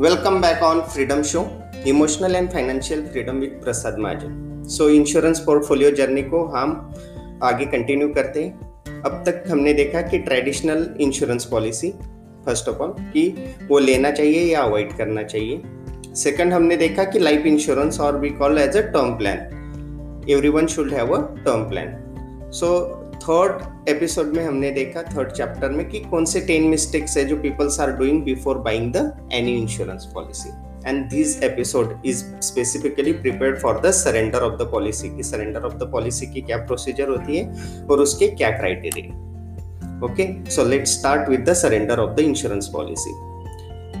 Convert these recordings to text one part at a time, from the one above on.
Welcome back on Freedom Show, Emotional and Financial Freedom with Prasad Mahajan so insurance portfolio journey को हम आगे continue करते हैं। अब तक हमने देखा कि traditional insurance policy first of all कि वो लेना चाहिए या अवॉइड करना चाहिए। सेकंड हमने देखा कि लाइफ इंश्योरेंस और we call as a term plan everyone should have a term plan so third episode में हमने देखा थर्ड चैप्टर में कि कौन से टेन मिस्टेक्स है जो peoples are doing before buying the any insurance policy and this episode is specifically prepared for the surrender of the policy की सरेंडर ऑफ़ द पॉलिसी की क्या प्रोसीजर होती है और उसके क्या criteria okay so let start with the surrender of the insurance policy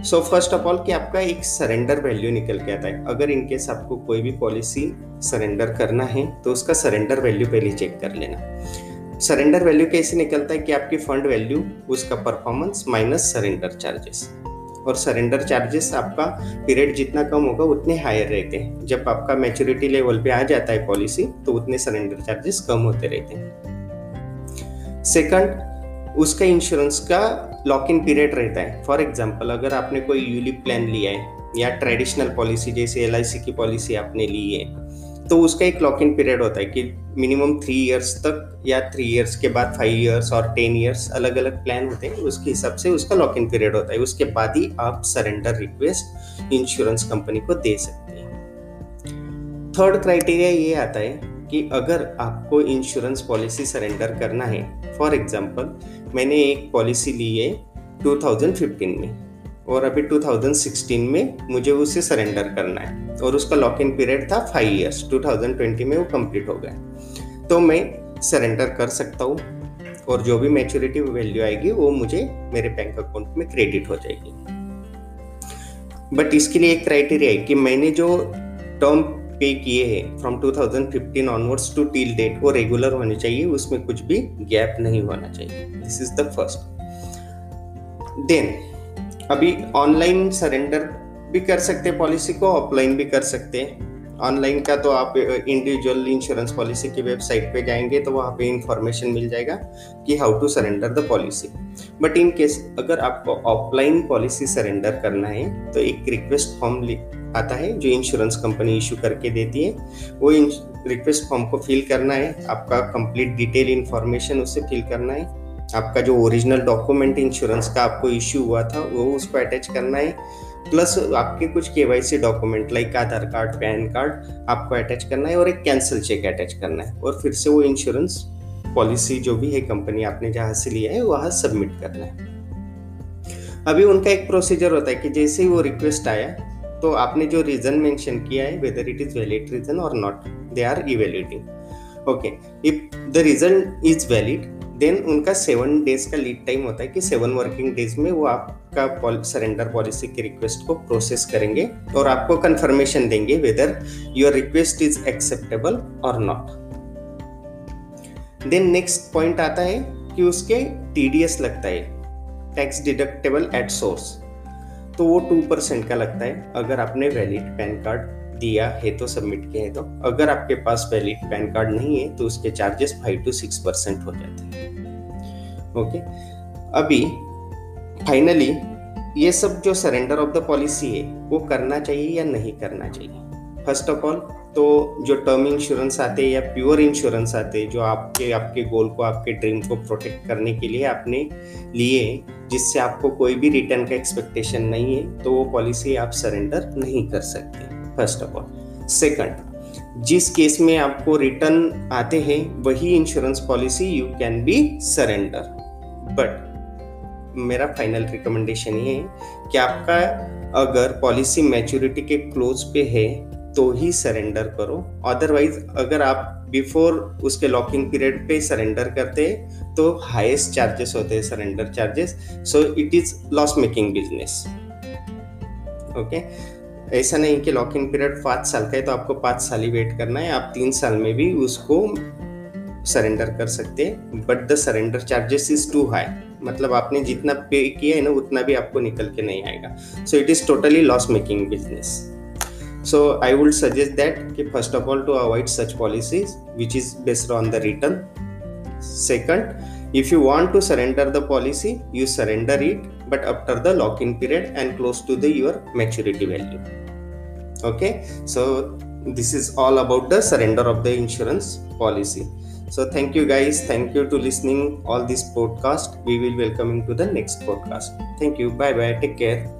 so first of all कि आपका एक सरेंडर वैल्यू निकल के आता है। अगर इनकेस आपको कोई भी पॉलिसी सरेंडर करना है तो उसका सरेंडर वैल्यू पहले चेक कर लेना। सरेंडर वैल्यू कैसे निकलता है कि आपकी फंड वैल्यू उसका परफॉर्मेंस माइनस सरेंडर चार्जेस और सरेंडर चार्जेस आपका पीरियड जितना कम होगा, उतने हायर रहते हैं. जब आपका मैच्योरिटी लेवल पे आ जाता है पॉलिसी तो उतने सरेंडर चार्जेस कम होते रहते हैं. सेकंड उसका इंश्योरेंस का लॉक इन पीरियड रहता है. फॉर एग्ज़ाम्पल अगर आपने कोई यूलिप प्लान लिया है, या ट्रेडिशनल पॉलिसी जैसे LIC की पॉलिसी आपने ली है तो उसका एक लॉक इन पीरियड होता है कि मिनिमम थ्री इयर्स तक या थ्री इयर्स के बाद फाइव इयर्स और टेन इयर्स अलग अलग प्लान होते हैं, उसके हिसाब से उसका लॉक इन पीरियड होता है। उसके बाद ही आप सरेंडर रिक्वेस्ट इंश्योरेंस कंपनी को दे सकते हैं। थर्ड क्राइटेरिया ये आता है कि अगर आपको इंश्योरेंस पॉलिसी सरेंडर करना है फॉर एग्ज़ाम्पल मैंने एक पॉलिसी ली है 2015 में। और अभी 2016 में मुझे उसे सरेंडर करना है। और उसका लॉक इन पीरियड था फाइव ईयर्स 2020 में वो कंप्लीट हो गया। तो मैं सरेंडर कर सकता हूँ और जो भी मेच्योरिटी वैल्यू आएगी, वो मुझे मेरे बैंक अकाउंट में क्रेडिट हो जाएगी। बट इसके लिए एक क्राइटेरिया है कि मैंने जो टर्म पे किए हैं from 2015 onwards to till date वो रेगुलर होने चाहिए, उसमें कुछ भी गैप नहीं होना चाहिए। This is the first then अभी ऑनलाइन सरेंडर भी कर सकते हैं पॉलिसी को ऑफलाइन भी कर सकते हैं। ऑनलाइन का तो आप इंडिविजुअल इंश्योरेंस पॉलिसी की वेबसाइट पे जाएँगे तो वहाँ पे इंफॉर्मेशन मिल जाएगा कि how to surrender the policy but in case अगर आपको ऑफलाइन पॉलिसी सरेंडर करना है तो एक रिक्वेस्ट फॉर्म आता है जो इंश्योरेंस कंपनी इशू करके देती है। वो रिक्वेस्ट फॉर्म को फिल करना है, आपका कंप्लीट डिटेल इंफॉर्मेशन उसे फिल करना है। आपका जो ओरिजिनल डॉक्यूमेंट इंश्योरेंस का आपको इश्यू हुआ था, वो उसको अटैच करना है। प्लस आपके कुछ KYC document like Aadhaar card, PAN card, आपको अटैच करना है और एक कैंसिल चेक अटैच करना है। और फिर से वो इंश्योरेंस पॉलिसी जो भी है कंपनी आपने जहाँ से लिया है, वहाँ सबमिट करना है। अभी उनका एक प्रोसीजर होता है कि जैसे ही वो रिक्वेस्ट आया तो आपने जो रीजन मेंशन किया है whether it is valid reason और not they are evaluating okay if the reason is valid then उनका सेवन डेज़ का लीड टाइम होता है कि सेवन वर्किंग डेज़ में वो आपका सरेंडर पॉलिसी की रिक्वेस्ट को प्रोसेस करेंगे और आपको कंफर्मेशन देंगे whether your request is acceptable और नॉट देन नेक्स्ट पॉइंट आता है कि उसके टीडीएस लगता है टैक्स डिडक्टेबल एट सोर्स तो वो टू परसेंट का लगता है। अगर आपने वैलिड पैन कार्ड दिया है तो सबमिट किया है तो अगर आपके पास वैलिड पैन कार्ड नहीं है तो उसके charges five to six percent हो जाते हैं। ओके अभी फाइनली ये सब जो सरेंडर ऑफ़ द पॉलिसी है, वो करना चाहिए या नहीं करना चाहिए? फ़र्स्ट ऑफ़ ऑल तो जो टर्म इंश्योरेंस आते हैं या प्योर इंश्योरेंस आते हैं, जो आपके आपके गोल को, आपके ड्रीम को प्रोटेक्ट करने के लिए आपने लिए, जिससे आपको कोई भी रिटर्न का एक्सपेक्टेशन नहीं है तो वो पॉलिसी आप सरेंडर नहीं कर सकते फ़र्स्ट ऑफ़ ऑल सेकंड जिस केस में आपको रिटर्न आते हैं, वही insurance policy you can be surrender but मेरा फाइनल रिकमेंडेशन ये है कि आपका अगर पॉलिसी मैच्योरिटी के क्लोज पे है तो ही सरेंडर करो। अदरवाइज़ अगर आप बिफोर उसके लॉकिंग पीरियड पे सरेंडर करते हैं तो हाईएस्ट चार्जेस होते हैं surrender charges so it is loss making business okay ऐसा नहीं कि लॉक इन पीरियड पाँच साल का है तो आपको पाँच साल ही वेट करना है। आप तीन साल में भी उसको सरेंडर कर सकते हैं but the surrender charges is too high मतलब आपने जितना पे किया है ना उतना भी आपको निकल के नहीं आएगा so it is totally loss making business so I would suggest that कि first of all to avoid such policies which is based on the return second if you want to surrender the policy you surrender it but after the lock-in period and close to the your maturity value okay so this is all about the surrender of the insurance policy so thank you guys. Thank you to listening all this podcast. We will welcoming to the next podcast. Thank you. Bye bye take care